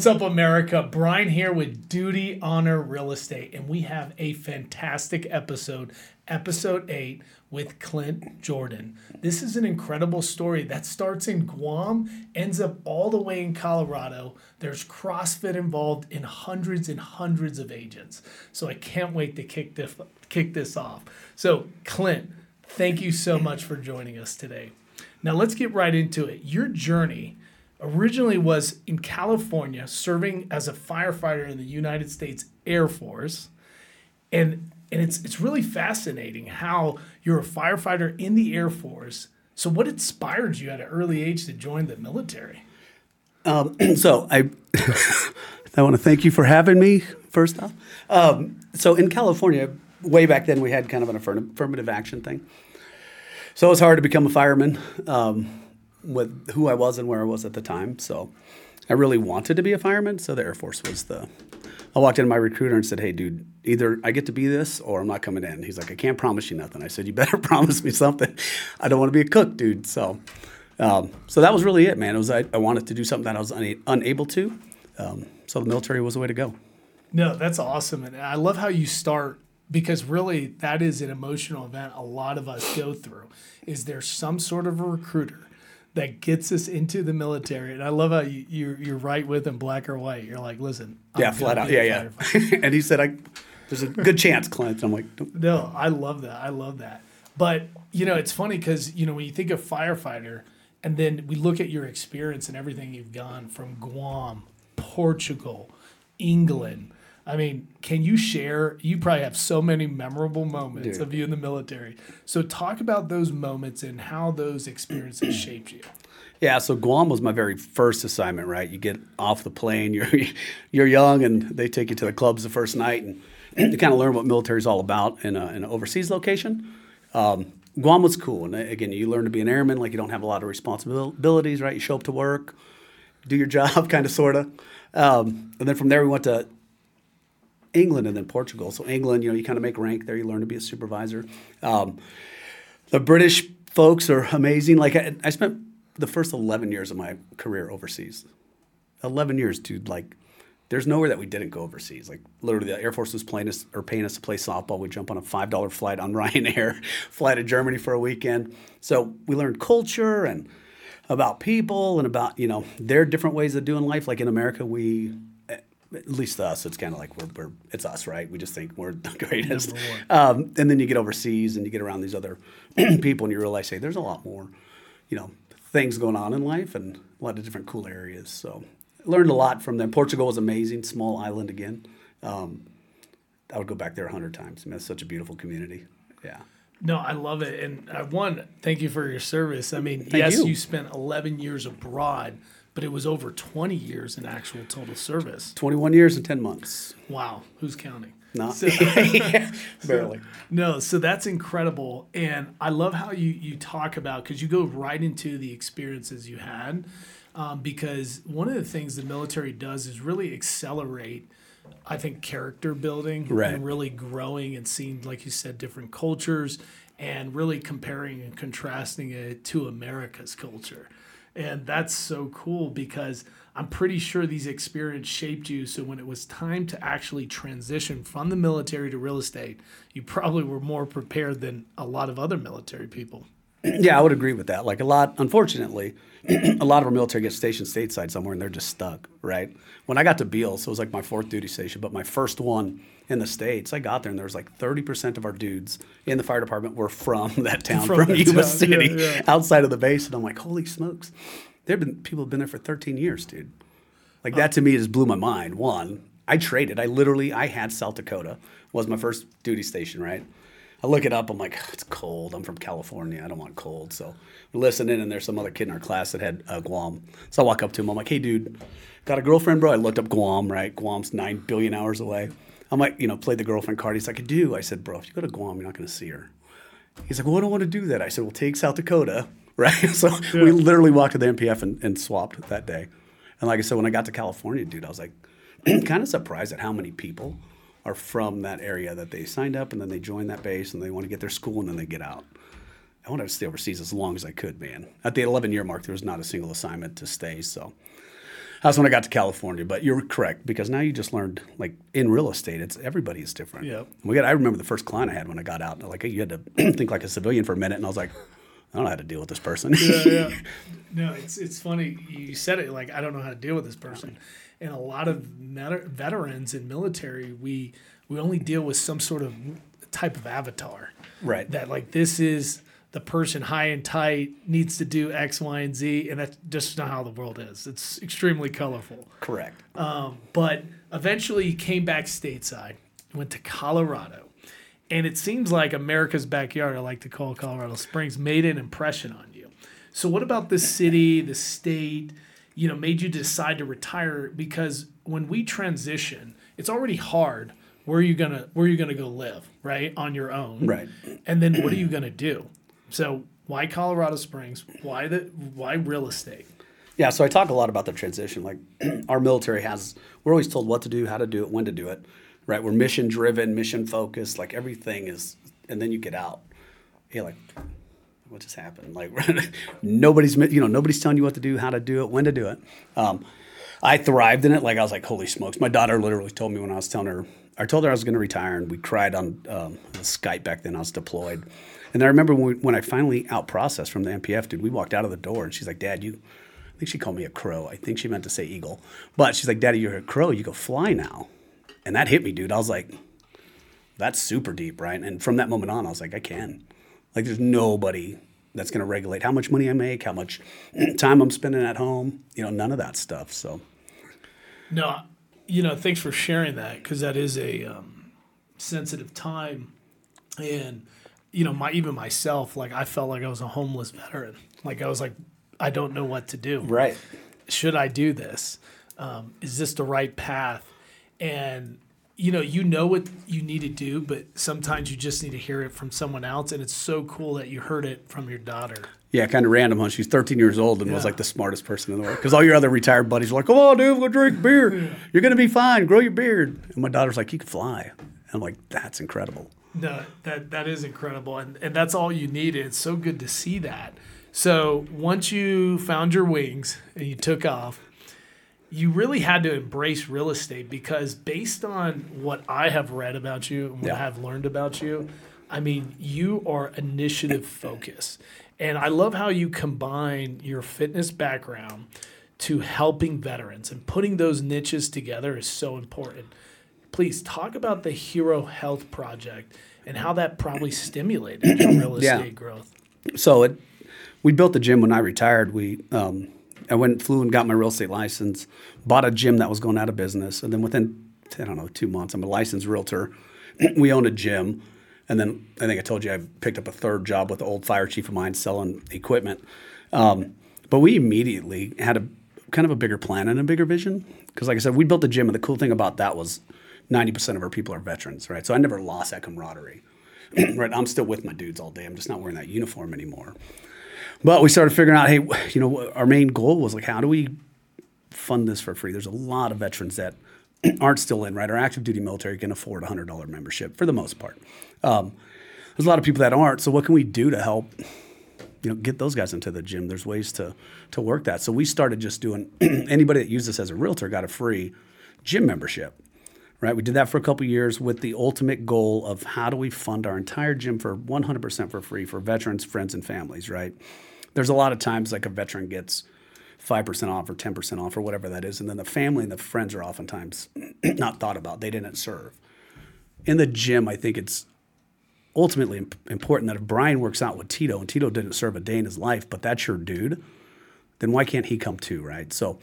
What's up, America? Brian here with Duty Honor Real Estate, and we have a fantastic episode, episode eight, with Clint Jordan. This is an incredible story that starts in Guam, ends up all the way in Colorado. There's CrossFit involved in hundreds and hundreds of agents. So I can't wait to kick this kick this off. So, Clint, thank you so much for joining us today. Now let's get right into it. Your journey originally was in California serving as a firefighter in the United States Air Force. And and it's it's really fascinating how you're a firefighter in the Air Force. So what inspired you at an early age to join the military? Um, so I I want to thank you for having me first off. Um, so in California, way back then, we had kind of an affirmative action thing. So it was hard to become a fireman. Um, with who I was and where I was at the time. So I really wanted to be a fireman. So the Air Force was the. I walked in my recruiter and said, "Hey, dude, either I get to be this or I'm not coming in." He's like, "I can't promise you nothing." I said, "You better promise me something. I don't want to be a cook, dude." So, um, so that was really it, man. It was I, I wanted to do something that I was una- unable to. Um, so the military was the way to go. No, that's awesome, and I love how you start because really that is an emotional event a lot of us go through. Is there some sort of a recruiter? That gets us into the military. And I love how you, you're, you're right with him, black or white. You're like, listen. I'm yeah, flat out. Yeah, yeah. and he said, I, there's a good chance, Clint. I'm like, no, I love that. I love that. But, you know, it's funny because, you know, when you think of firefighter, and then we look at your experience and everything you've gone from Guam, Portugal, England, I mean, can you share? You probably have so many memorable moments Dude. of you in the military. So talk about those moments and how those experiences shaped you. Yeah, so Guam was my very first assignment. Right, you get off the plane, you're you're young, and they take you to the clubs the first night, and you kind of learn what military is all about in, a, in an overseas location. Um, Guam was cool, and again, you learn to be an airman. Like you don't have a lot of responsibilities, right? You show up to work, do your job, kind of, sorta, um, and then from there we went to England and then Portugal. So England, you know, you kind of make rank there. You learn to be a supervisor. Um, the British folks are amazing. Like I, I, spent the first 11 years of my career overseas. 11 years, dude. Like there's nowhere that we didn't go overseas. Like literally, the Air Force was playing us or paying us to play softball. We jump on a five dollar flight on Ryanair, fly to Germany for a weekend. So we learned culture and about people and about you know their different ways of doing life. Like in America, we at least to us, it's kind of like we're, we're, it's us, right? We just think we're the greatest. Um, and then you get overseas and you get around these other people and you realize, hey, there's a lot more, you know, things going on in life and a lot of different cool areas. So learned a lot from them. Portugal was amazing, small island again. Um, I would go back there a hundred times. I mean, it's such a beautiful community. Yeah. No, I love it. And I uh, one, thank you for your service. I mean, thank yes, you. you spent 11 years abroad but it was over 20 years in actual total service. 21 years and 10 months. Wow, who's counting? Not so, yeah, barely. So, no, so that's incredible, and I love how you you talk about because you go right into the experiences you had, um, because one of the things the military does is really accelerate. I think character building right. and really growing and seeing, like you said, different cultures and really comparing and contrasting it to America's culture. And that's so cool because I'm pretty sure these experiences shaped you. So when it was time to actually transition from the military to real estate, you probably were more prepared than a lot of other military people. Yeah, I would agree with that. Like a lot, unfortunately, a lot of our military gets stationed stateside somewhere and they're just stuck, right? When I got to Beale, so it was like my fourth duty station, but my first one in the States, I got there and there was like 30% of our dudes in the fire department were from that town, from, from Yuba town. City, yeah, yeah. outside of the base. And I'm like, holy smokes. There have been people have been there for 13 years, dude. Like that to me just blew my mind. One, I traded. I literally, I had South Dakota was my first duty station, right? I look it up. I'm like, it's cold. I'm from California. I don't want cold. So we're listening, and there's some other kid in our class that had uh, Guam. So I walk up to him. I'm like, hey, dude, got a girlfriend, bro? I looked up Guam, right? Guam's nine billion hours away. I'm like, you know, played the girlfriend card. He's like, I do. I said, bro, if you go to Guam, you're not going to see her. He's like, well, I don't want to do that. I said, well, take South Dakota, right? so yeah. we literally walked to the MPF and, and swapped that day. And like I said, when I got to California, dude, I was like, kind of surprised at how many people are from that area that they signed up and then they join that base and they want to get their school and then they get out. I wanted to stay overseas as long as I could, man. At the 11 year mark, there was not a single assignment to stay. So That's when I got to California. But you're correct because now you just learned like in real estate, it's everybody is different. Yep. We got. I remember the first client I had when I got out. Like you had to think like a civilian for a minute, and I was like, I don't know how to deal with this person. yeah, yeah. No, it's it's funny. You said it like I don't know how to deal with this person, and a lot of veterans in military, we we only deal with some sort of type of avatar. Right. That like this is the person high and tight needs to do X, Y, and Z, and that's just not how the world is. It's extremely colorful. correct. Um, but eventually, you came back stateside, went to Colorado, and it seems like America's backyard. I like to call Colorado Springs made an impression on you. So, what about the city, the state? You know, made you decide to retire because when we transition, it's already hard. Where are you gonna Where are you gonna go live? Right on your own. Right. And then what are you gonna do? So, why Colorado Springs? Why the Why real estate? Yeah, so I talk a lot about the transition. Like our military has, we're always told what to do, how to do it, when to do it, right? We're mission driven, mission focused. Like everything is, and then you get out, you're like, what just happened? Like nobody's, you know, nobody's telling you what to do, how to do it, when to do it. Um, I thrived in it. Like I was like, holy smokes! My daughter literally told me when I was telling her, I told her I was going to retire, and we cried on um, Skype back then. I was deployed, and I remember when, we, when I finally out processed from the MPF, dude. We walked out of the door, and she's like, "Dad, you." I think she called me a crow. I think she meant to say eagle, but she's like, "Daddy, you're a crow. You go fly now," and that hit me, dude. I was like, "That's super deep, right?" And from that moment on, I was like, "I can." Like, there's nobody that's going to regulate how much money I make, how much time I'm spending at home. You know, none of that stuff. So. No, you know, thanks for sharing that because that is a um, sensitive time, and you know, my even myself, like I felt like I was a homeless veteran. Like I was like, I don't know what to do. Right. Should I do this? Um, is this the right path? And you know, you know what you need to do, but sometimes you just need to hear it from someone else. And it's so cool that you heard it from your daughter. Yeah, kind of random, huh? She's 13 years old and was like the smartest person in the world. Because all your other retired buddies were like, come on, dude, we'll drink beer. You're going to be fine. Grow your beard. And my daughter's like, you can fly. And I'm like, that's incredible. No, that that is incredible, and and that's all you need. It's so good to see that. So once you found your wings and you took off, you really had to embrace real estate because based on what I have read about you and what Yeah. I have learned about you, I mean, you are initiative focused. And I love how you combine your fitness background to helping veterans and putting those niches together is so important. Please talk about the Hero Health Project and how that probably stimulated your real Yeah. estate growth. So it, we built the gym when I retired. We, um, I went, flew and got my real estate license, bought a gym that was going out of business. And then within, I don't know, two months, I'm a licensed realtor. we owned a gym. And then I think I told you I picked up a third job with the old fire chief of mine selling equipment. Um, but we immediately had a kind of a bigger plan and a bigger vision. Because, like I said, we built the gym, and the cool thing about that was 90% of our people are veterans, right? So I never lost that camaraderie. right, I'm still with my dudes all day. I'm just not wearing that uniform anymore. But we started figuring out, hey, you know, our main goal was like, how do we fund this for free? There's a lot of veterans that aren't still in, right? Our active duty military can afford a hundred dollar membership for the most part. Um, there's a lot of people that aren't. So what can we do to help? You know, get those guys into the gym. There's ways to to work that. So we started just doing. anybody that used this as a realtor got a free gym membership right? We did that for a couple years with the ultimate goal of how do we fund our entire gym for 100% for free for veterans, friends, and families, right? There's a lot of times like a veteran gets 5% off or 10% off or whatever that is, and then the family and the friends are oftentimes not thought about. They didn't serve. In the gym, I think it's ultimately important that if Brian works out with Tito and Tito didn't serve a day in his life, but that's your dude, then why can't he come too, right? So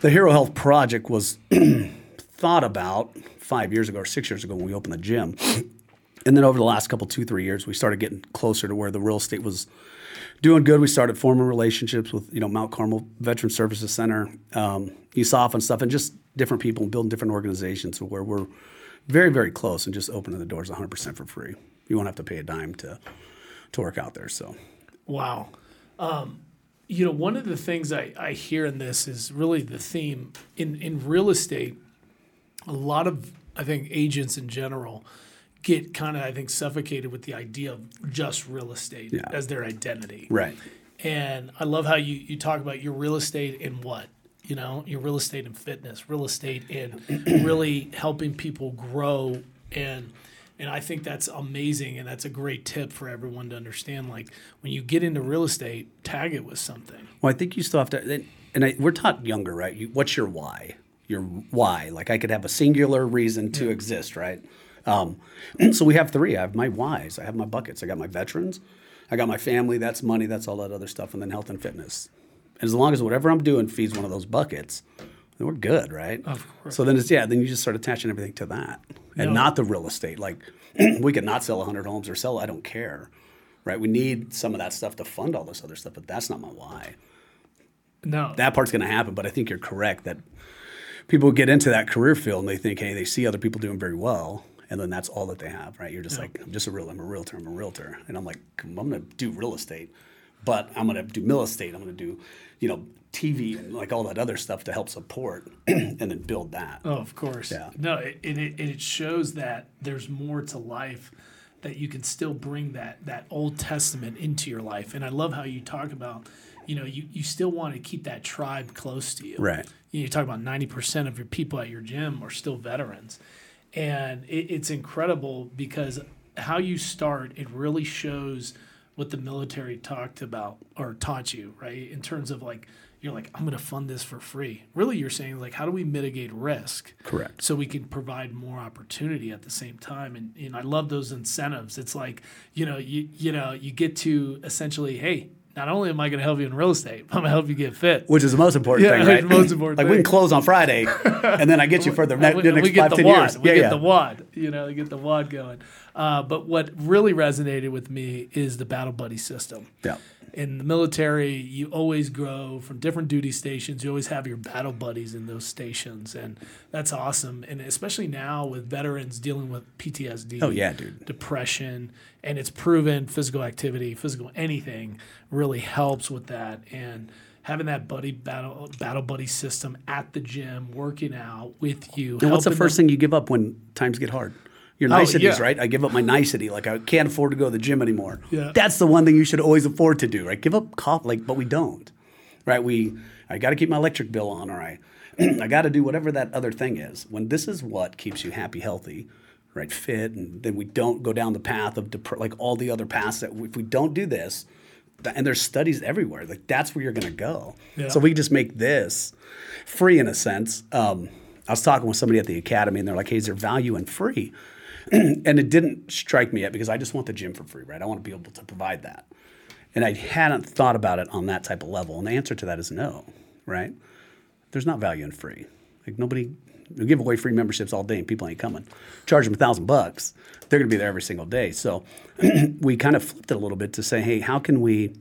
the Hero Health Project was thought about five years ago or six years ago when we opened the gym. And then over the last couple, two, three years, we started getting closer to where the real estate was doing good. We started forming relationships with, you know, Mount Carmel Veteran Services Center, um, and stuff, and just different people and building different organizations where we're very, very close and just opening the doors 100% for free. You won't have to pay a dime to, to work out there. So, Wow. Um, you know, one of the things I, I hear in this is really the theme in, in real estate. A lot of, I think, agents in general get kind of, I think, suffocated with the idea of just real estate Yeah. as their identity. right. And I love how you, you talk about your real estate in what? You know, your real estate and fitness, real estate and really helping people grow and and I think that's amazing and that's a great tip for everyone to understand. Like when you get into real estate, tag it with something. Well, I think you still have to, and I, we're taught younger, right? You, what's your why? Your why. Like I could have a singular reason to exist, right? Um, so we have three. I have my whys. I have my buckets. I got my veterans. I got my family. That's money. That's all that other stuff, and then health and fitness. And as long as whatever I'm doing feeds one of those buckets, then we're good, right? Of course. So then it's yeah. Then you just start attaching everything to that, and No. not the real estate. Like we could not sell 100 homes or sell. I don't care, right? We need some of that stuff to fund all this other stuff, but that's not my why No. that part's going to happen. But I think you're correct that people get into that career field and they think, hey, they see other people doing very well, and then that's all that they have, right? You're just like, I'm just a real, I'm a realtor, I'm a realtor, and I'm like, I'm going to do real estate, but I'm going to do mill estate, I'm going to do, you know, TV and like all that other stuff to help support and then build that. Oh, of course. Yeah. No, it, it, it shows that there's more to life that you can still bring that that Old Testament into your life. And I love how you talk about, you know, you, you still want to keep that tribe close to you. Right. You, know, you talk about 90% of your people at your gym are still veterans. And it, it's incredible because how you start, it really shows what the military talked about or taught you, right? In terms of like, you're like, I'm going to fund this for free. Really, you're saying, like, how do we mitigate risk? Correct. So we can provide more opportunity at the same time. And, and I love those incentives. It's like, you know, you, you know, you get to essentially, hey, not only am I going to help you in real estate, but I'm going to help you get fit. Which is the most important Yeah, thing, right? most important like we can close on Friday, and then I get you for the, ne- we, the next we five, the ten WOD. years. We yeah, get yeah. the WOD. You know, we get the WOD going. Uh, but what really resonated with me is the battle buddy system. Yeah. In the military, you always grow from different duty stations. You always have your battle buddies in those stations, and that's awesome. And especially now with veterans dealing with PTSD. Oh, yeah, dude. Depression, and it's proven physical activity, physical anything really helps with that. And having that buddy battle battle buddy system at the gym, working out with you. And what's the first them- thing you give up when times get hard? Your Oh, niceties, yeah. right? I give up my nicety. Like I can't afford to go to the gym anymore. Yeah. That's the one thing you should always afford to do, right? Give up coffee, like, but we don't, right? We, I got to keep my electric bill on, or I, I got to do whatever that other thing is. When this is what keeps you happy, healthy, right, fit, and then we don't go down the path of dep- like all the other paths that if we don't do this, th- and there's studies everywhere, like that's where you're going to go. Yeah. So we just make this free in a sense. Um, I was talking with somebody at the academy, and they're like, "Hey, is there value in free?" and it didn't strike me yet because I just want the gym for free, right? I want to be able to provide that, and I hadn't thought about it on that type of level. And the answer to that is no, right? There's not value in free. Like nobody, we give away free memberships all day, and people ain't coming. Charge them a thousand bucks, they're to be there every single day. So we kind of flipped it a little bit to say, hey, how can we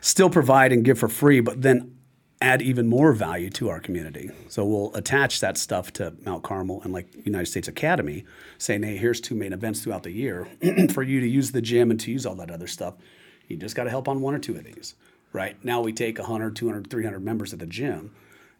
still provide and give for free, but then add even more value to our community. So we'll attach that stuff to Mount Carmel and like United States Academy, saying, hey, here's two main events throughout the year for you to use the gym and to use all that other stuff. You just got to help on one or two of these, right? Now we take 100, 200, 300 members at the gym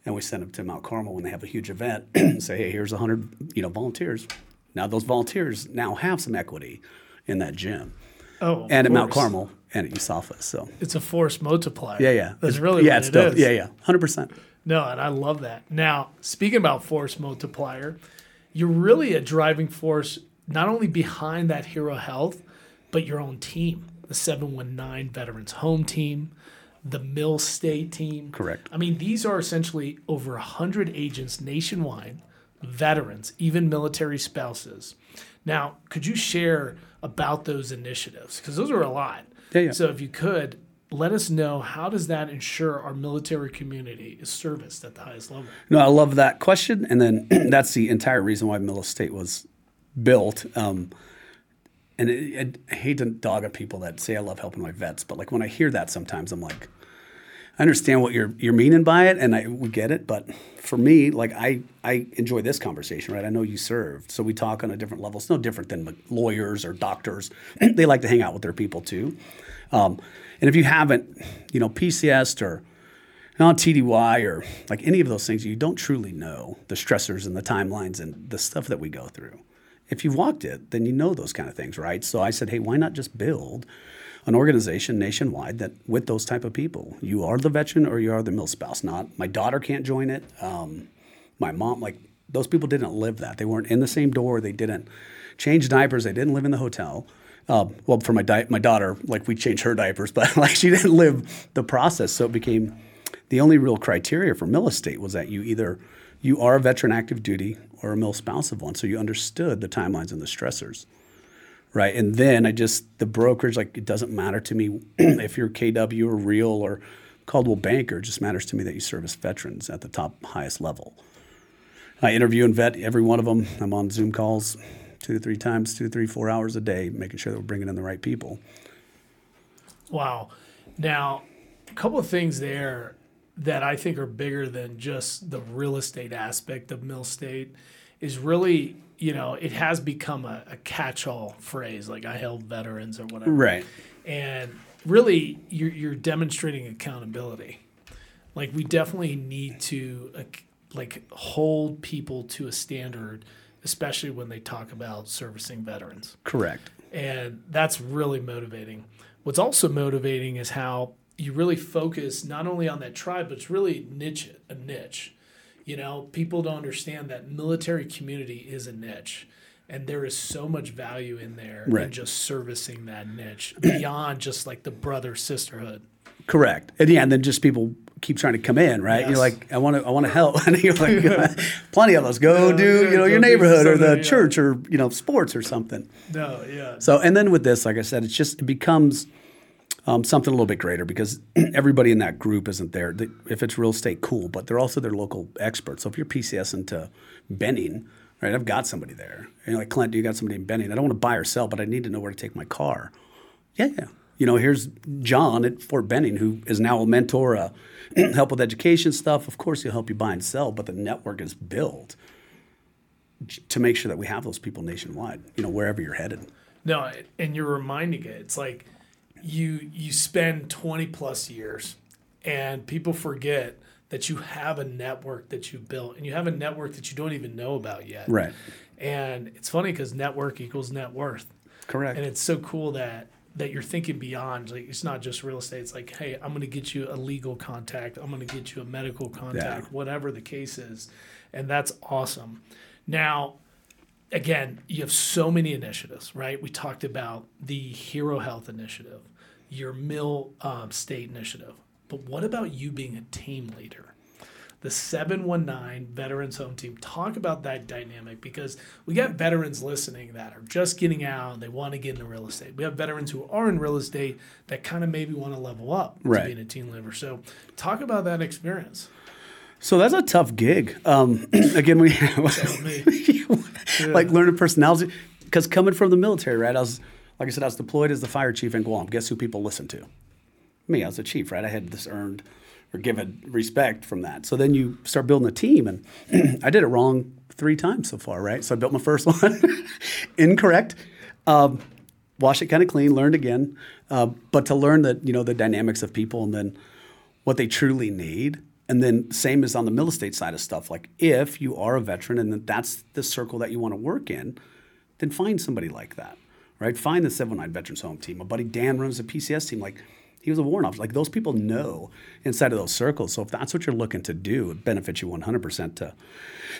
and we send them to Mount Carmel when they have a huge event and say, hey, here's 100, you know, volunteers. Now those volunteers now have some equity in that gym Oh, and at Mount. Carmel and at East So It's a force multiplier. yeah, yeah. That's It's- really yeah, what it's it dope. is. Yeah, yeah, hundred percent. No, and I love that. Now, speaking about force multiplier, you're really a driving force not only behind that Hero Health, but your own team, the 719 Veterans Home Team, the Mill State Team. Correct. I mean, these are essentially over 100 agents nationwide, veterans, even military spouses. Now, could you share about those initiatives? Because those are a lot. Yeah, yeah. So if you could, let us know how does that ensure our military community is serviced at the highest level? No, I love that question, and then that's the entire reason why Mill Estate was built. Um, and it, it, I hate to dog at people that say I love helping my vets, but like when I hear that, sometimes I'm like, I understand what you're you're meaning by it, and I we get it. But for me, like I I enjoy this conversation, right? I know you served, so we talk on a different level. It's no different than lawyers or doctors. they like to hang out with their people too. Um, and if you haven't, you know, PCS or on TDY or like any of those things, you don't truly know the stressors and the timelines and the stuff that we go through. If you've walked it, then you know those kind of things, right? So I said, hey, why not just build an organization nationwide that with those type of people, you are the veteran or you are the mill spouse. Not my daughter can't join it. Um, my mom, like those people didn't live that. They weren't in the same door. They didn't change diapers. They didn't live in the hotel. Um, well, for my di- my daughter, like we changed her diapers, but like she didn't live the process. So it became the only real criteria for mill estate was that you either you are a veteran active duty or a mill spouse of one, so you understood the timelines and the stressors, right? And then I just the brokerage like it doesn't matter to me if you're KW or Real or Coldwell Banker. It just matters to me that you service veterans at the top highest level. I interview and vet every one of them. I'm on Zoom calls two to three times, two, three, four hours a day, making sure that we're bringing in the right people. Wow. Now, a couple of things there that I think are bigger than just the real estate aspect of Mill State is really, you know, it has become a, a catch all phrase, like I held veterans or whatever. Right. And really, you're, you're demonstrating accountability. Like, we definitely need to, uh, like, hold people to a standard, especially when they talk about servicing veterans Correct. and that's really motivating. What's also motivating is how you really focus not only on that tribe, but it's really niche a niche. You know, people don't understand that military community is a niche, and there is so much value in there Right. in just servicing that niche beyond just like the brother sisterhood. Correct. And yeah, and then just people keep trying to come in, right? Yes. You're like, I want to, I want to help. And you're like, plenty of us go do, you know, your neighborhood or the yeah. church or you know, sports or something. No, yeah, So, and then with this, like I said, it's just it becomes um, something a little bit greater because everybody in that group isn't there. They, if it's real estate, cool, but they're also their local experts. So if you're PCS into Benning, right, I've got somebody there. And you're like, Clint, you got somebody in Benning. I don't want to buy or sell, but I need to know where to take my car. Yeah, yeah. You know, here's John at Fort Benning, who is now a mentor, uh, help with education stuff. Of course, he'll help you buy and sell, but the network is built to make sure that we have those people nationwide, you know, wherever you're headed. No, and you're reminding it. It's like you you spend 20 plus years and people forget that you have a network that you built and you have a network that you don't even know about yet. Right. And it's funny because network equals net worth. Correct. And it's so cool that that you're thinking beyond like it's not just real estate. It's like, hey, I'm going to get you a legal contact. I'm going to get you a medical contact, whatever the case is. And that's awesome. Now, again, you have so many initiatives, right? We talked about the Hero Health Initiative, your Mill um, State Initiative. But what about you being a team leader? The 719 Veterans Home Team. Talk about that dynamic because we got veterans listening that are just getting out and they want to get into real estate. We have veterans who are in real estate that kind of maybe want to level up Right. to being a team leader. So, talk about that experience. So that's a tough gig. Um, again, we like learning personality because coming from the military, right? I was like I said, I was deployed as the fire chief in Guam. Guess who people listen to? Me. I was a chief, right? I had this earned or given respect from that. So then you start building a team, and I did it wrong three times so far, right? So I built my first one incorrect. Um, wash it kind of clean, learned again, uh, but to learn that you know the dynamics of people and then what they truly need. And then same as on the mill estate side of stuff. Like if you are a veteran and that's the circle that you want to work in, then find somebody like that, right? Find the 709 Veterans Home team. My buddy Dan runs a PCS team. Like he was a warrant officer. Like those people know inside of those circles. So if that's what you're looking to do, it benefits you 100% to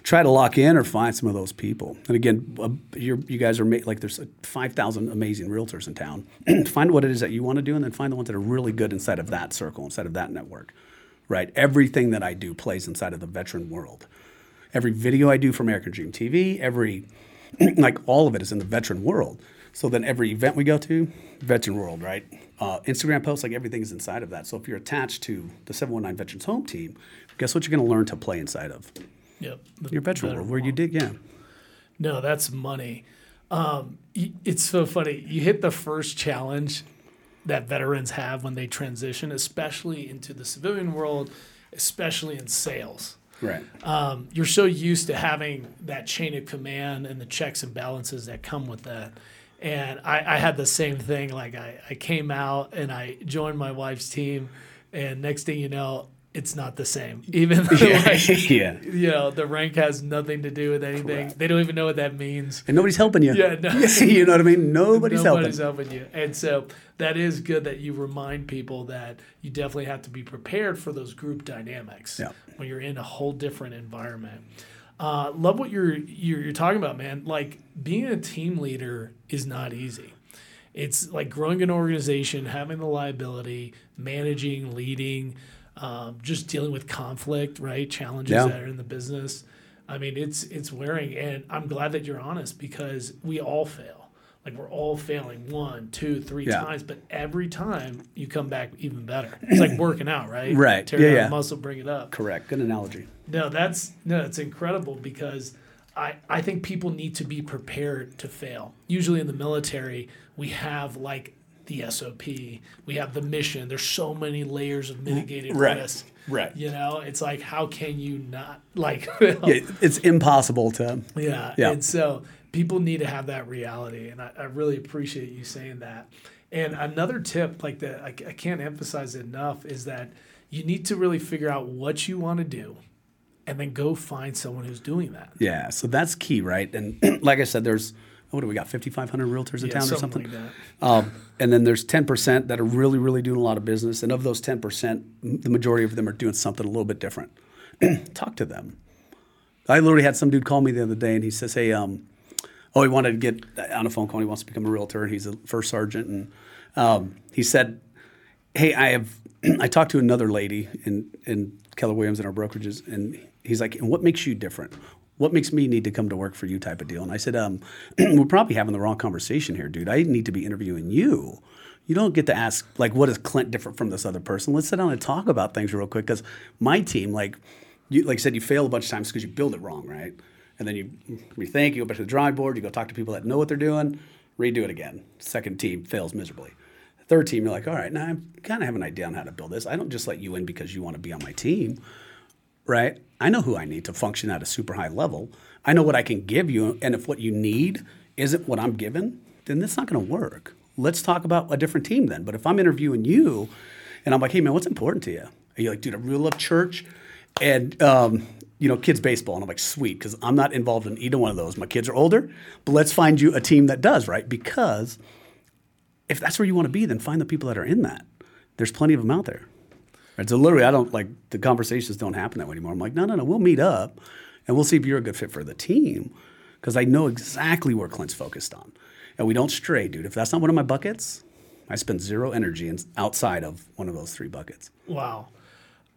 try to lock in or find some of those people. And again, uh, you guys are like there's uh, 5,000 amazing realtors in town. find what it is that you want to do, and then find the ones that are really good inside of that circle, inside of that network. Right? Everything that I do plays inside of the veteran world. Every video I do for American Dream TV, every like all of it is in the veteran world. So then every event we go to, veteran world, right? Uh, Instagram posts, like everything is inside of that. So if you're attached to the 719 Veterans Home Team, guess what you're going to learn to play inside of Yep. your veteran world, where you did, yeah. No, that's money. Um, it's so funny. You hit the first challenge that veterans have when they transition, especially into the civilian world, especially in sales. Right. Um, you're so used to having that chain of command and the checks and balances that come with that. And I, I had the same thing. Like I, I came out and I joined my wife's team, and next thing you know, it's not the same. Even though, Yeah. like, yeah. you know, the rank has nothing to do with anything. Correct. They don't even know what that means. And nobody's helping you. Yeah, no. you know what I mean? Nobody's, Nobody's helping. helping you. And so that is good that you remind people that you definitely have to be prepared for those group dynamics Yeah. when you're in a whole different environment. Uh, love what you're, you're you're talking about, man. Like being a team leader is not easy. It's like growing an organization, having the liability, managing, leading, um, just dealing with conflict, right? Challenges Yeah. that are in the business. I mean, it's it's wearing, and I'm glad that you're honest because we all fail. Like we're all failing one, two, three Yeah. times, but every time you come back even better. It's like working out, right? Right. Tear Yeah, down yeah. muscle, bring it up. Correct. Good analogy. No, that's no, it's incredible because I I think people need to be prepared to fail. Usually in the military, we have like the SOP, we have the mission. There's so many layers of mitigated Right. risk. Right. You know, it's like how can you not like? Yeah, it's impossible to. Yeah. Yeah. And so people need to have that reality. And I, I really appreciate you saying that. And another tip, like that, I, I can't emphasize it enough, is that you need to really figure out what you want to do and then go find someone who's doing that. Yeah. So that's key, right? And like I said, there's what do we got? 5,500 realtors in Yeah, town or something something. like that. Um, and then there's 10% that are really, really doing a lot of business. And of those 10%, the majority of them are doing something a little bit different. Talk to them. I literally had some dude call me the other day and he says, Hey, um, oh, he wanted to get on a phone call. He wants to become a realtor. He's a first sergeant. And um, he said, Hey, I have, I talked to another lady in, in Keller Williams in our brokerages. And he's like, And what makes you different? What makes me need to come to work for you type of deal? And I said, um, We're probably having the wrong conversation here, dude. I need to be interviewing you. You don't get to ask, like, what is Clint different from this other person? Let's sit down and talk about things real quick. Because my team, like, you, like I said, you fail a bunch of times because you build it wrong, right? And then you rethink, you go back to the drawing board, you go talk to people that know what they're doing, redo it again. Second team fails miserably. Third team, you're like, all right, now I kind of have an idea on how to build this. I don't just let you in because you want to be on my team, right? I know who I need to function at a super high level. I know what I can give you, and if what you need isn't what I'm given, then that's not going to work. Let's talk about a different team then. But if I'm interviewing you, and I'm like, hey man, what's important to you? Are you like, dude, I really love church, and um, you know, kids baseball, and I'm like, sweet, because I'm not involved in either one of those. My kids are older, but let's find you a team that does, right? Because if that's where you want to be, then find the people that are in that. There's plenty of them out there. Right? So literally, I don't like the conversations don't happen that way anymore. I'm like, no, no, no, we'll meet up and we'll see if you're a good fit for the team because I know exactly where Clint's focused on. And we don't stray, dude. If that's not one of my buckets, I spend zero energy outside of one of those three buckets. Wow.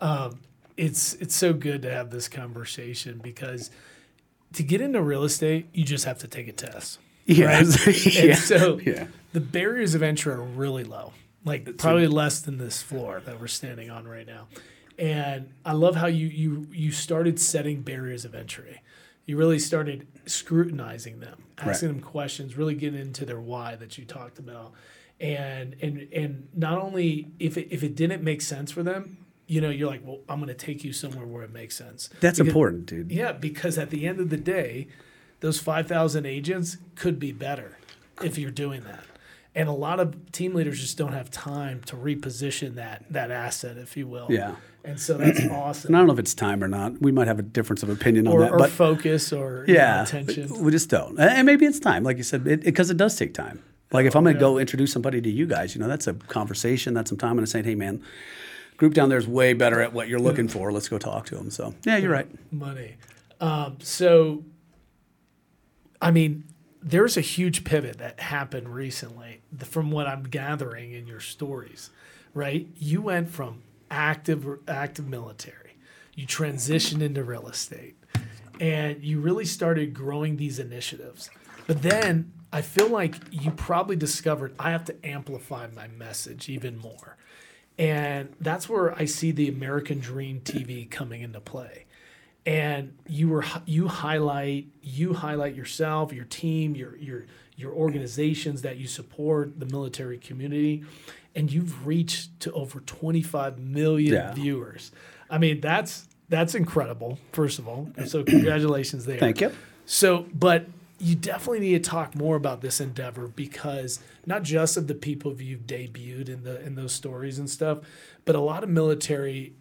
Um, it's it's so good to have this conversation because to get into real estate, you just have to take a test. Yeah. Right? yeah. So Yeah. the barriers of entry are really low, like probably less than this floor that we're standing on right now. And I love how you you you started setting barriers of entry. You really started scrutinizing them, asking them questions, really getting into their why that you talked about. And and and not only if it, if it didn't make sense for them, you know, you're like, well, I'm going to take you somewhere where it makes sense. That's Because- important, dude. yeah, because at the end of the day, those 5,000 agents could be better if you're doing that. And a lot of team leaders just don't have time to reposition that that asset, if you will. Yeah. And so that's And awesome. I don't know if it's time or not. We might have a difference of opinion on that. or but focus or you know, yeah, attention. we just don't. And maybe it's time, like you said, because it, 'cause it does take time. Like if I'm going to go introduce somebody to you guys, you know, that's a conversation. That's some time. I'm going to say, hey, man, group down there is way better at what you're looking for. Let's go talk to them. So yeah, you're right. money. Um, so, I mean, there's a huge pivot that happened recently from what I'm gathering in your stories, right? You went from active active military, you transitioned into real estate, and you really started growing these initiatives. But then I feel like you probably discovered I have to amplify my message even more. And that's where I see the American Dream TV coming into play. And you were you highlight you highlight yourself, your team, your your your organizations that you support, the military community, and you've reached to over 25 million Yeah. viewers. I mean, that's that's incredible, first of all. So congratulations there. Thank you. So, but you definitely need to talk more about this endeavor because not just of the people you've debuted in the in those stories and stuff, but a lot of military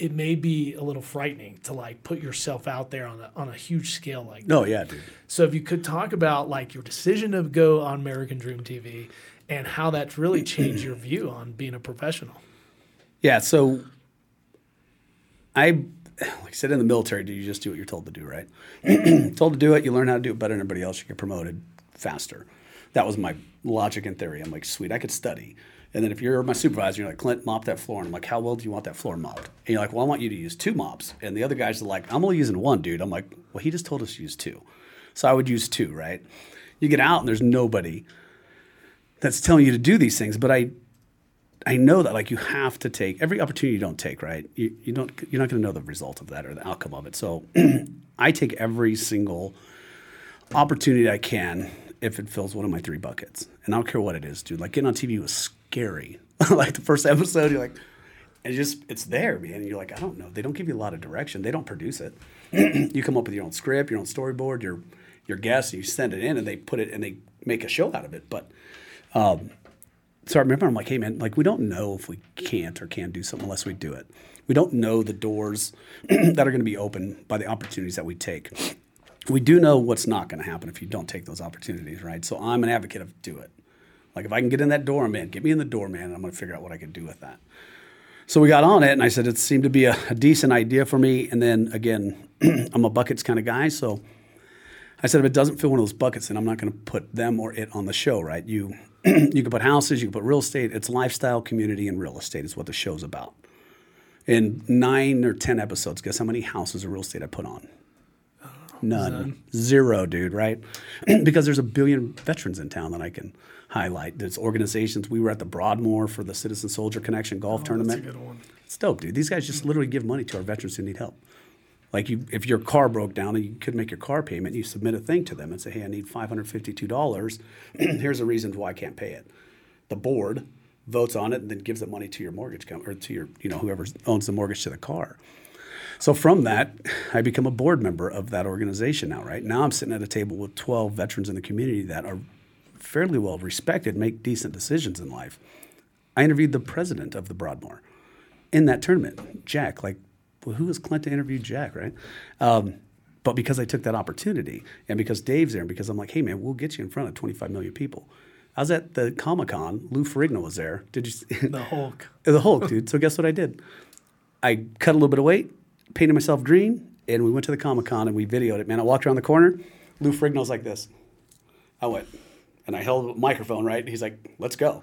it may be a little frightening to like put yourself out there on a, on a huge scale like that. No, yeah, dude. So if you could talk about like your decision to go on American Dream TV and how that's really changed your view on being a professional. Yeah, so I, like I said, in the military, do you just do what you're told to do, right? told to do it, you learn how to do it better than everybody else, you get promoted faster. That was my logic and theory. I'm like, sweet, I could study. And then if you're my supervisor, you're like, Clint, mop that floor. And I'm like, how well do you want that floor mopped? And you're like, well, I want you to use two mops. And the other guys are like, I'm only using one, dude. I'm like, well, he just told us to use two. So I would use two, right? You get out and there's nobody that's telling you to do these things. But I I know that like you have to take every opportunity you don't take, right? You, you don't you're not going to know the result of that or the outcome of it. So I take every single opportunity I can if it fills one of my three buckets, and I don't care what it is, dude. Like getting on TV was scary. like the first episode, you're like, and just it's there, man. And you're like, I don't know. They don't give you a lot of direction. They don't produce it. you come up with your own script, your own storyboard, your your guests, and you send it in, and they put it and they make a show out of it. But um, so I remember I'm like, hey man, like we don't know if we can't or can do something unless we do it. We don't know the doors that are going to be open by the opportunities that we take. We do know what's not going to happen if you don't take those opportunities, right? So I'm an advocate of do it. Like if I can get in that door, man, get me in the door, man, and I'm going to figure out what I can do with that. So we got on it, and I said it seemed to be a, a decent idea for me. And then again, I'm a buckets kind of guy, so I said if it doesn't fill one of those buckets, then I'm not going to put them or it on the show, right? You you can put houses, you can put real estate. It's lifestyle, community, and real estate is what the show's about. In nine or ten episodes, guess how many houses of real estate I put on? None. None. Zero, dude, right? because there's a billion veterans in town that I can highlight. There's organizations. We were at the Broadmoor for the Citizen Soldier Connection golf tournament. Oh, That's a good one. It's dope, dude. These guys just literally give money to our veterans who need help. Like you, if your car broke down and you couldn't make your car payment, you submit a thing to them and say, "Hey, I need five hundred fifty-two dollars. Here's a reason why I can't pay it." The board votes on it and then gives the money to your mortgage company or to your, you know, whoever owns the mortgage to the car. So from that, I become a board member of that organization now. Right now, I'm sitting at a table with twelve veterans in the community that are fairly well respected, make decent decisions in life. I interviewed the president of the Broadmoor in that tournament, Jack. Like, well, who was Clint to interview Jack, right? Um, but because I took that opportunity, and because Dave's there, and because I'm like, hey man, we'll get you in front of 25 million people. I was at the Comic Con. Lou Ferrigno was there. Did you? See? The Hulk. the Hulk, dude. So guess what I did? I cut a little bit of weight, painted myself green, and we went to the Comic Con and we videoed it. Man, I walked around the corner. Lou Ferrigno's like this. I went, and I held a microphone right. He's like, "Let's go."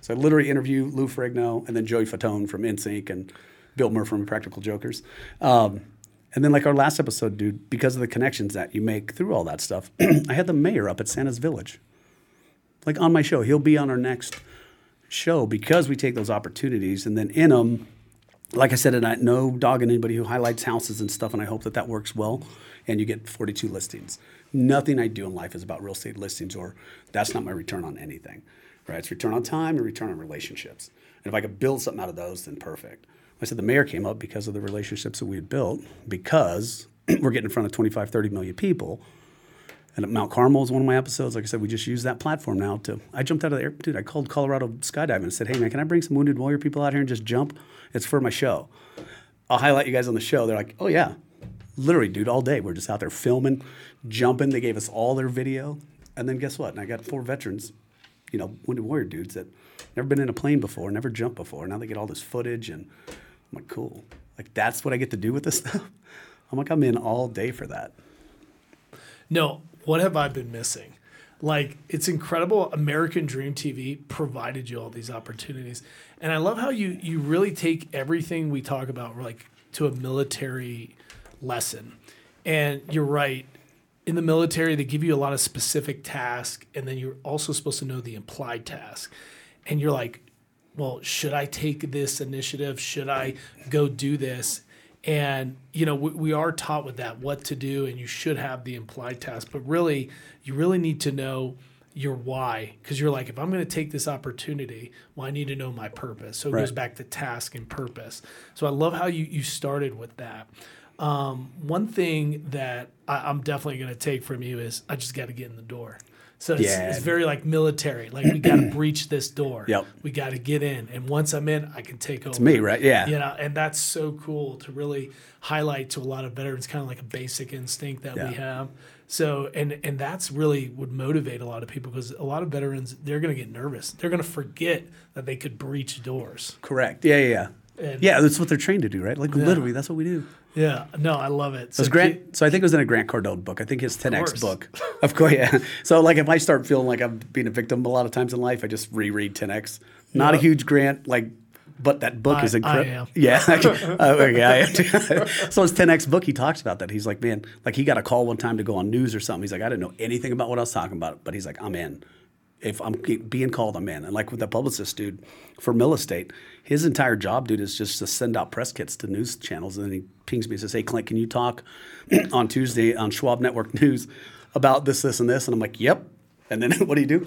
So I literally interviewed Lou Ferrigno and then Joey Fatone from NSYNC and Bill Murray from Practical Jokers. Um, and then like our last episode, dude, because of the connections that you make through all that stuff, I had the mayor up at Santa's Village, like on my show. He'll be on our next show because we take those opportunities and then in them like I said, and I no dogging anybody who highlights houses and stuff, and I hope that that works well, and you get 42 listings. Nothing I do in life is about real estate listings, or that's not my return on anything, right? It's return on time and return on relationships. And if I could build something out of those, then perfect. I said the mayor came up because of the relationships that we had built, because we're getting in front of 25, 30 million people. And at Mount Carmel is one of my episodes. Like I said, we just use that platform now to. I jumped out of the air, dude. I called Colorado skydiving and said, "Hey man, can I bring some wounded warrior people out here and just jump? It's for my show. I'll highlight you guys on the show." They're like, "Oh yeah, literally, dude. All day we're just out there filming, jumping. They gave us all their video, and then guess what? And I got four veterans, you know, wounded warrior dudes that never been in a plane before, never jumped before. Now they get all this footage, and I'm like, cool. Like that's what I get to do with this stuff. I'm like, I'm in all day for that. No, what have I been missing? Like, it's incredible. American Dream TV provided you all these opportunities. And I love how you, you really take everything we talk about like to a military lesson. And you're right. In the military, they give you a lot of specific tasks, and then you're also supposed to know the implied task. And you're like, well, should I take this initiative? Should I go do this? And you know, we, we are taught with that what to do, and you should have the implied task. But really, you really need to know your why, because you're like, if I'm going to take this opportunity, well, I need to know my purpose. So it goes back to task and purpose. So I love how you you started with that. Um, one thing that I, I'm definitely going to take from you is I just got to get in the door. So it's, Yeah. it's very like military. Like we got to breach this door. Yep. We got to get in, and once I'm in, I can take over. It's me, right? Yeah. You know, and that's so cool to really highlight to a lot of veterans, kind of like a basic instinct that Yeah. we have. So, and and that's really would motivate a lot of people because a lot of veterans they're going to get nervous. They're going to forget that they could breach doors. Correct. Yeah, yeah, yeah. And- yeah, that's what they're trained to do, right? Like literally, that's what we do. Yeah, no, I love it. So Grant, so I think it was in a Grant Cardone book. I think his 10x course. book. Of course, yeah. So like if I start feeling like I'm being a victim a lot of times in life, I just reread 10x. Not a huge Grant, like, but that book I- is I incredible. Yeah, uh, okay, I am so his 10x book, he talks about that. He's like, man, like he got a call one time to go on news or something. He's like, I didn't know anything about what I was talking about, but he's like, I'm in. If I'm being called, I'm in. And like with the publicist dude for Mill Estate, his entire job, dude, is just to send out press kits to news channels. And then he pings me and says, Hey, Clint, can you talk on Tuesday on Schwab Network News about this, this, and this? And I'm like, Yep. And then what do you do?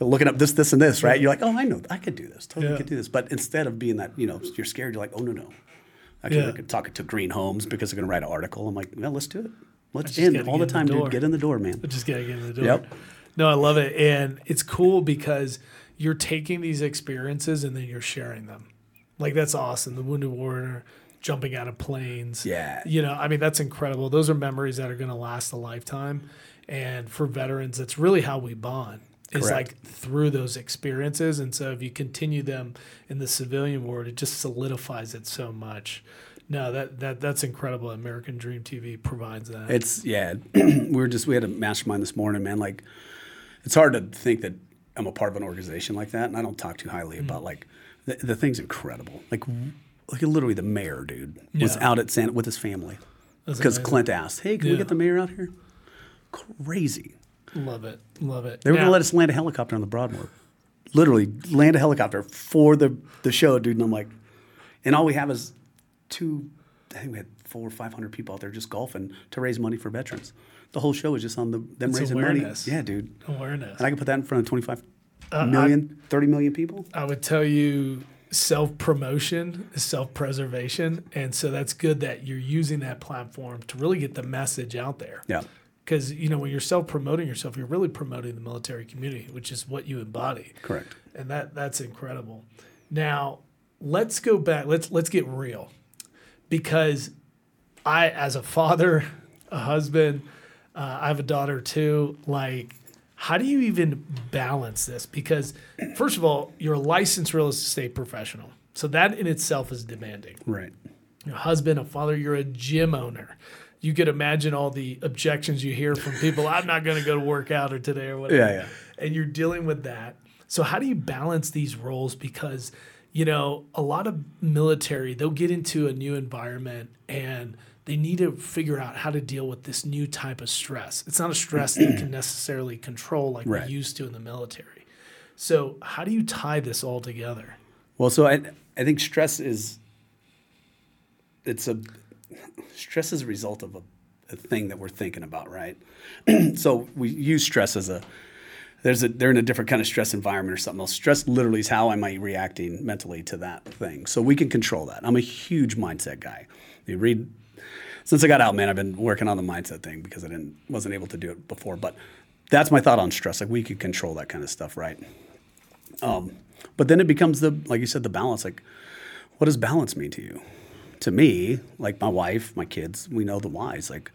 Looking up this, this, and this, right? You're like, oh, I know, I could do this. Totally Yeah. could do this. But instead of being that, you know, you're scared. You're like, oh no, no. Actually I Yeah. look at talking to Green Homes because they're going to write an article. I'm like, well, let's do it. Let's in all the in the time, dude. Get in the door, man. I just gotta get in the door. Yep. No, I love it, and it's cool because you're taking these experiences and then you're sharing them. Like that's awesome. The wounded warrior jumping out of planes. Yeah. You know, I mean that's incredible. Those are memories that are going to last a lifetime, and for veterans, that's really how we bond. Is Correct. like through those experiences, and so if you continue them in the civilian world, it just solidifies it so much. No, that that that's incredible. American Dream TV provides that. It's yeah. we were just we had a mastermind this morning, man. Like, it's hard to think that I'm a part of an organization like that, and I don't talk too highly Mm-hmm. about like the, the thing's incredible. Like, like literally the mayor, dude, was Yeah. out at Santa with his family because. Clint asked, "Hey, can we get the mayor out here?" Crazy. Love it, love it. They were Now- gonna let us land a helicopter on the Broadmoor. Literally land a helicopter for the the show, dude. And I'm like, and all we have is two. I think we had four or five hundred people out there just golfing to raise money for veterans. The whole show was just on the them It's raising awareness. money. Yeah, dude. awareness. And I can put that in front of 25 Uh, million, 30 million people. I would tell you self promotion is self preservation. And so that's good that you're using that platform to really get the message out there. Yeah. Because, you know, when you're self promoting yourself, you're really promoting the military community, which is what you embody. Correct. And that that's incredible. Now, let's go back. Let's let's get real. Because I, as a father, a husband, uh, I have a daughter too. Like, how do you even balance this? Because, first of all, you're a licensed real estate professional. So that in itself is demanding. Right. Your husband, a father, you're a gym owner. You could imagine all the objections you hear from people. I'm not going to go to work out or today or whatever. Yeah, yeah. And you're dealing with that. So how do you balance these roles? Because you know a lot of military they'll get into a new environment and they need to figure out how to deal with this new type of stress. It's not a stress they can necessarily control like Right. we used to in the military. So how do you tie this all together? Well, so I, I think stress is, it's a, stress is a result of a, a thing that we're thinking about, right? so we use stress as a, there's a, they're in a different kind of stress environment or something else. Stress literally is how am I reacting mentally to that thing. So we can control that. I'm a huge mindset guy. You read, since I got out, man, I've been working on the mindset thing because I didn't, wasn't able to do it before. But that's my thought on stress. Like we could control that kind of stuff, right? Um, but then it becomes the, like you said, the balance. Like, what does balance mean to you? To me, like my wife, my kids, we know the whys. Like,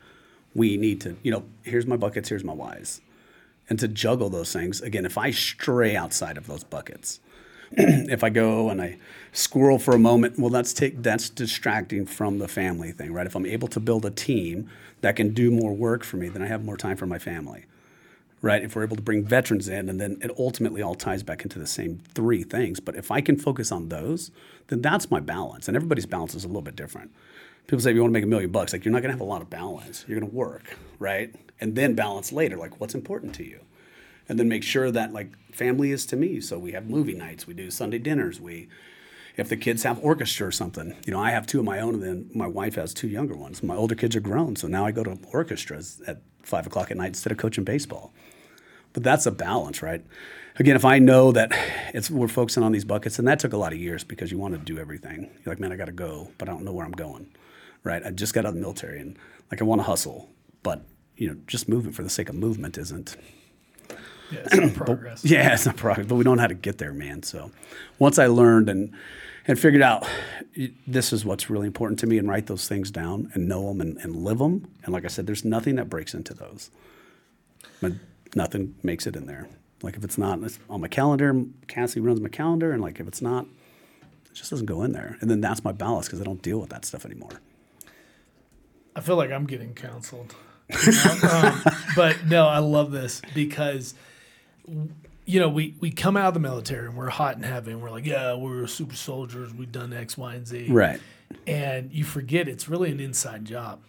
we need to, you know, here's my buckets, here's my whys. And to juggle those things, again, if I stray outside of those buckets, if I go and I squirrel for a moment, well, that's take that's distracting from the family thing, right? If I'm able to build a team that can do more work for me, then I have more time for my family right? If we're able to bring veterans in, and then it ultimately all ties back into the same three things. But if I can focus on those, then that's my balance. And everybody's balance is a little bit different. People say if you want to make a million bucks, like you're not going to have a lot of balance. You're going to work, right? And then balance later, like what's important to you. And then make sure that like family is to me. So we have movie nights, we do Sunday dinners, we if the kids have orchestra or something, you know, I have two of my own, and then my wife has two younger ones. My older kids are grown, so now I go to orchestras at five o'clock at night instead of coaching baseball. But that's a balance, right? Again, if I know that it's we're focusing on these buckets, and that took a lot of years because you want to do everything. You're like, man, I got to go, but I don't know where I'm going, right? I just got out of the military, and like I want to hustle, but you know, just moving for the sake of movement isn't Yeah, it's not progress. Yeah, it's not progress, but we don't know how to get there, man. So once I learned and and figured out this is what's really important to me and write those things down and know them and, and live them. And like I said, there's nothing that breaks into those. But nothing makes it in there. Like if it's not it's on my calendar, Cassie runs my calendar, and like if it's not, it just doesn't go in there. And then that's my balance because I don't deal with that stuff anymore. I feel like I'm getting counseled. You know? um, but no, I love this because you know we we come out of the military and we're hot and heavy and we're like, yeah, we're super soldiers. We've done X, Y, and Z. Right. And you forget it's really an inside job.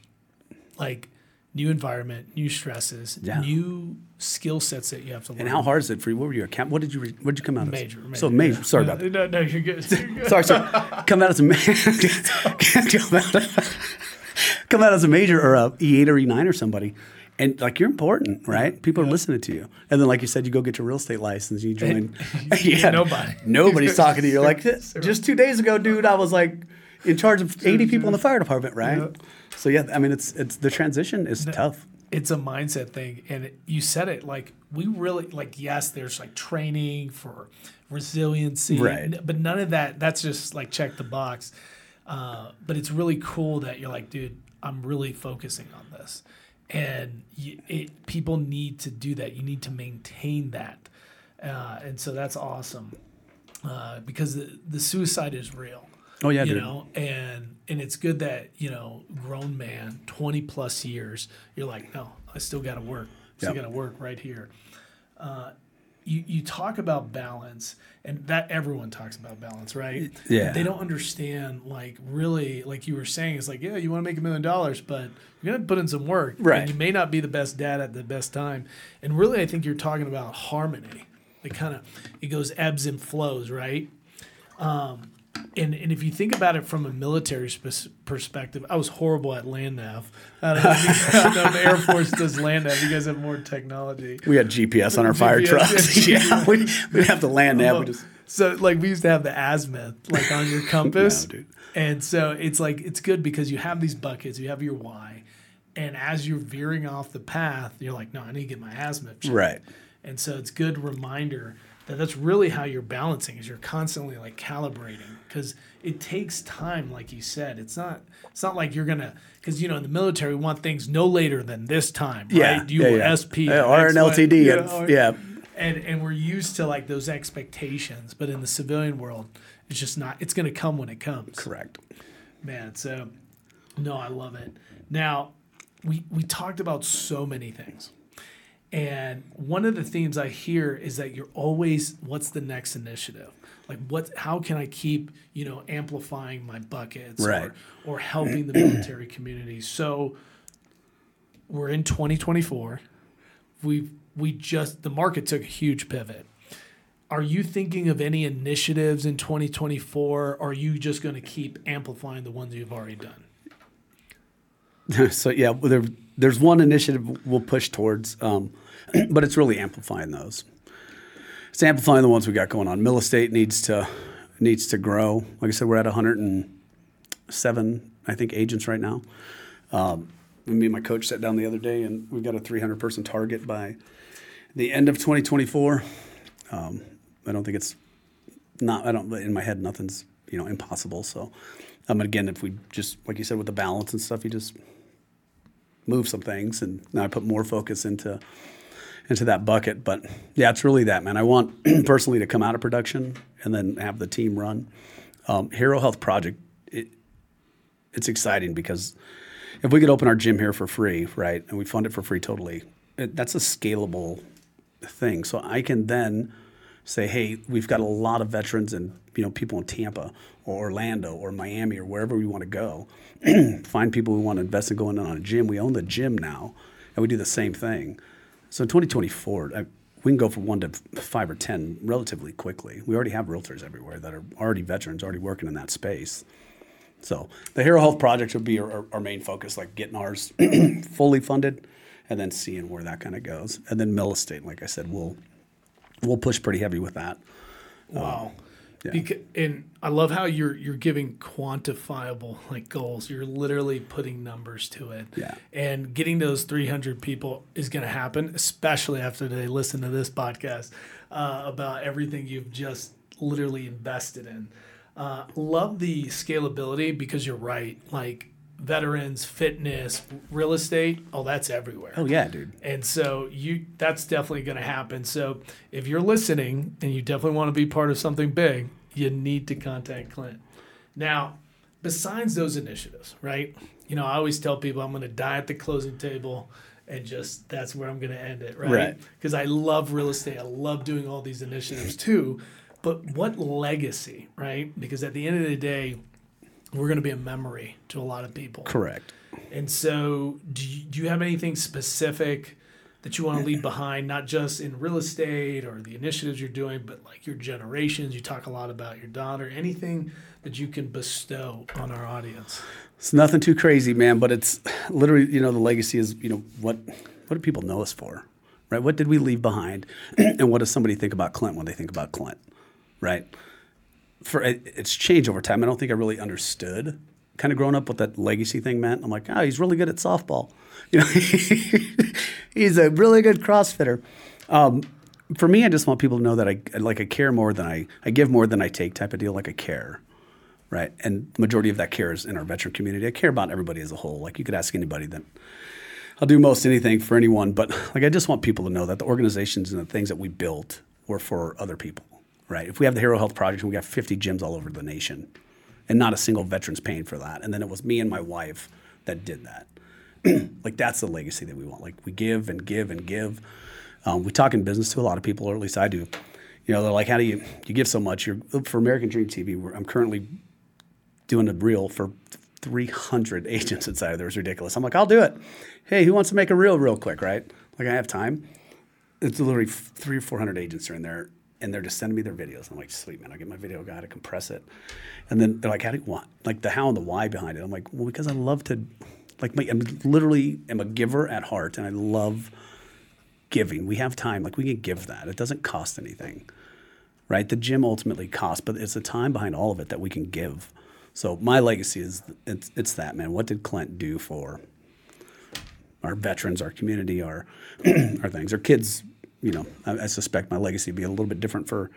Like new environment, new stresses, Yeah. new skill sets that you have to learn. And how hard is it for you? What were you? Camp, what did you? re- What did you come out Major, as? major. So major. Sorry no, about that. No, no, you're good. You're good. sorry, sorry. Come out as a major. come out as a major or a E8 or E9 or somebody. And like you're important, right? People are listening to you. And then, like you said, you go get your real estate license. You join. Yeah, nobody. Nobody's talking to you. Like, just two days ago, dude, I was like in charge of 80 people in the fire department, right? Yeah. So yeah, I mean, it's it's the transition is tough. it's a mindset thing and it, you said it like we really like yes there's like training for resiliency Right. but none of that that's just like check the box uh, but it's really cool that you're like dude i'm really focusing on this and you, it, people need to do that you need to maintain that uh, and so that's awesome uh, because the, the suicide is real Oh, yeah, you dude. know and and it's good that you know grown man 20 plus years you're like no i still got to work still Yep. got to work right here uh, you, you talk about balance and that everyone talks about balance right Yeah. They don't understand like really like you were saying it's like yeah you want to make a million dollars but you're gonna put in some work Right. and you may not be the best dad at the best time and really i think you're talking about harmony it kind of it goes ebbs and flows right um, and and if you think about it from a military sp- perspective, I was horrible at land nav. I don't know, if you- I don't know if the Air Force does land nav. You guys have more technology. We had GPS on our fire trucks. yeah. yeah, we we have to land nav. Just So like we used to have the azimuth like on your compass, No, and so it's like it's good because you have these buckets, you have your Y, and as you're veering off the path, you're like, no, I need to get my azimuth. checked. right. And so it's good reminder that that's really how you're balancing is you're constantly like calibrating because it takes time like you said. It's not it's not like you're gonna because you know in the military we want things no later than this time Yeah, right? You yeah, were yeah. sp Yeah, or an LTD, you know, or- yeah. and and we're used to like those expectations but in the civilian world it's just not it's gonna come when it comes. Correct. man so no i love it. Now we we talked about so many things. And one of the themes i hear is that you're always what's the next initiative like what how can i keep you know amplifying my buckets Right. or, or helping the military community? So we're in 2024 we we just the market took a huge pivot. Are you thinking of any initiatives in 2024 or are you just going to keep amplifying the ones you've already done? So yeah, there, there's one initiative we'll push towards, um, but it's really amplifying those. It's amplifying the ones we got going on. Mill Estate needs to needs to grow. Like I said, we're at 107, I think, agents right now. Um, me and my coach sat down the other day, and we've got a 300 person target by the end of 2024. Um, I don't think it's not. I don't in my head. Nothing's you know impossible. So, um, again, if we just like you said with the balance and stuff, you just move some things, and now I put more focus into into that bucket. But yeah, it's really that man. I want personally to come out of production and then have the team run. Um, Hero Health Project. It, it's exciting because if we could open our gym here for free, right, and we fund it for free totally, it, that's a scalable thing. So I can then say, hey, we've got a lot of veterans and you know people in Tampa or Orlando or Miami or wherever we want to go. Find people who want to invest in going on a gym. We own the gym now, and we do the same thing. So in 2024, I, we can go from one to five or ten relatively quickly. We already have realtors everywhere that are already veterans, already working in that space. So the Hero Health Project would be our, our, main focus, like getting ours fully funded, and then seeing where that kind of goes. And then Mill Estate, like I said, we'll we'll push pretty heavy with that. Wow. Yeah. Because, and I love how you're you're giving quantifiable like goals. You're literally putting numbers to it. Yeah. And getting those 300 people is going to happen, especially after they listen to this podcast uh, about everything you've just literally invested in. Uh, love the scalability because you're right. Like veterans, fitness, real estate, oh, that's everywhere. Oh yeah, dude. And so you that's definitely going to happen. So if you're listening and you definitely want to be part of something big, you need to contact Clint. Now, besides those initiatives, right? You know, I always tell people I'm going to die at the closing table and just that's where I'm going to end it, right? Right. Because I love real estate. I love doing all these initiatives too. But what legacy, right? Because at the end of the day, we're going to be a memory to a lot of people. Correct. And so, do you, do you have anything specific that you want to leave behind, not just in real estate or the initiatives you're doing, but like your generations? You talk a lot about your daughter. Anything that you can bestow on our audience? It's nothing too crazy, man, but it's literally, you know, the legacy is, you know, what what do people know us for? Right? What did we leave behind? and what does somebody think about Clint when they think about Clint? Right? For it, it's changed over time. I don't think I really understood kind of growing up what that legacy thing meant. I'm like, oh, he's really good at softball. You know, he's a really good CrossFitter. Um, for me, I just want people to know that I like I care more than I I give more than I take type of deal. Like I care right? And the majority of that care is in our veteran community. I care about everybody as a whole. Like you could ask anybody that I'll do most anything for anyone, but like I just want people to know that the organizations and the things that we built were for other people, right? If we have the Hero Health Project and we got 50 gyms all over the nation, and not a single veteran's paying for that, and then it was me and my wife that did that. like that's the legacy that we want. Like we give and give and give. Um, we talk in business to a lot of people, or at least I do. You know, they're like, "How do you you give so much?" You're for American Dream TV. I'm currently doing a reel for 300 agents inside of there. It was ridiculous. I'm like, I'll do it. Hey, who wants to make a reel real quick, right? Like I have time. It's literally three or 400 agents are in there and they're just sending me their videos. I'm like, sweet, man. I'll get my video guy to compress it. And then they're like, how do you want? Like the how and the why behind it. I'm like, well, because I love to, like, my, I'm literally am a giver at heart and I love giving. We have time. Like we can give that. It doesn't cost anything right? The gym ultimately costs, but it's the time behind all of it that we can give. So my legacy is it's, it's that man. What did Clint do for our veterans, our community, our our things, our kids? You know, I, I suspect my legacy will be a little bit different for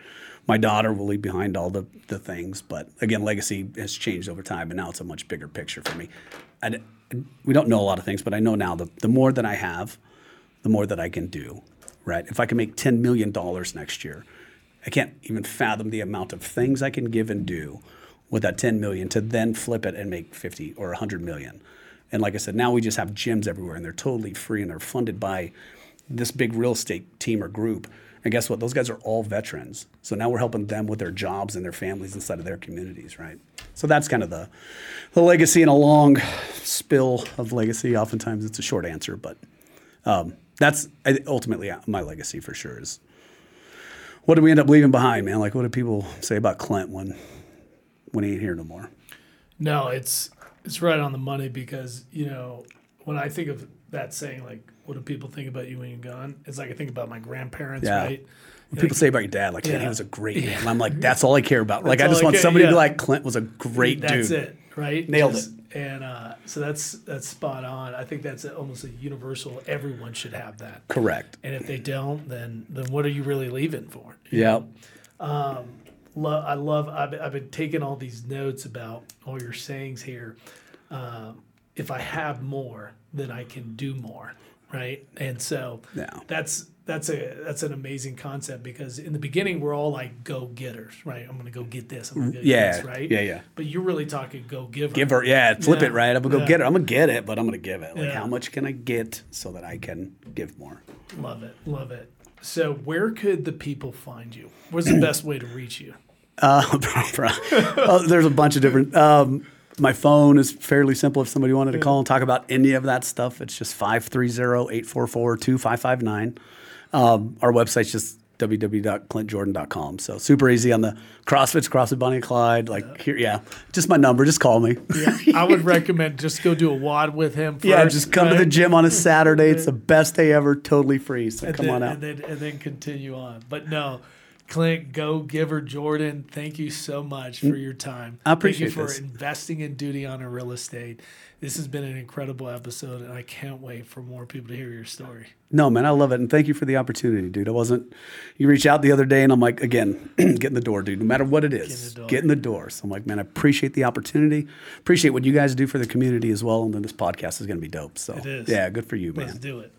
my daughter. Will leave behind all the the things, but again, legacy has changed over time, and now it's a much bigger picture for me. I we don't know a lot of things, but I know now the the more that I have, the more that I can do. Right? If I can make ten million dollars next year, I can't even fathom the amount of things I can give and do with that 10 million to then flip it and make 50 or 100 million. And like I said, now we just have gyms everywhere and they're totally free and they're funded by this big real estate team or group. And guess what? Those guys are all veterans. So now we're helping them with their jobs and their families inside of their communities, right? So that's kind of the, the legacy and a long spill of legacy. Oftentimes it's a short answer, but um, that's ultimately my legacy for sure is what did we end up leaving behind, man? Like, what do people say about Clint when when he ain't here no more? No, it's it's right on the money because you know when I think of that saying, like, what do people think about you when you're gone? It's like I think about my grandparents, Yeah. right? When people say about your dad, like, yeah, he was a great man. And I'm like, that's all I care about. Like, I just I want care- somebody to be like, Clint was a great That's dude. That's it, right? Nailed it. And uh, so that's that's spot on. I think that's almost a universal. Everyone should have that. Correct. And if they don't, then then what are you really leaving for? Yeah. Lo- I love. I've, been- I've been taking all these notes about all your sayings here. Um, if I have more, then I can do more, right? And so Yeah. that's that's a that's an amazing concept because in the beginning we're all like go getters, right? I'm gonna go get this. I'm gonna go get Yeah. this, right? Yeah, yeah. But you're really talking go giver. Give her, yeah, flip Yeah. it, right? I'm gonna go Yeah. get it. I'm gonna get it, but I'm gonna give it. Like, Yeah. how much can I get so that I can give more? Love it, love it. So where could the people find you? What's the best way to reach you? Uh, oh, there's a bunch of different. Um, my phone is fairly simple. If somebody wanted to call and talk about any of that stuff, it's just 530-844-2559. Um, our website's just www.clintjordan.com. So super easy on the CrossFit's CrossFit Bonnie and Clyde. Like here, yeah, just my number. Just call me. Yeah, I would recommend just go do a WOD with him. First, just come to the gym on a Saturday. It's the best day ever. Totally free. So and come then, on out. and then and then continue on. But no, Clint, go giver Jordan, thank you so much for your time. I appreciate Thank you for this. investing in Duty Honor Real Estate. This has been an incredible episode, and I can't wait for more people to hear your story. No, man, I love it, and thank you for the opportunity, dude. I wasn't. You reached out the other day, and I'm like, again, get in the door, dude. No matter what it is, the door. get in the door. So I'm like, man, I appreciate the opportunity. Appreciate what you guys do for the community as well, and then this podcast is going to be dope. So It is. yeah, good for you, man. Let's do it.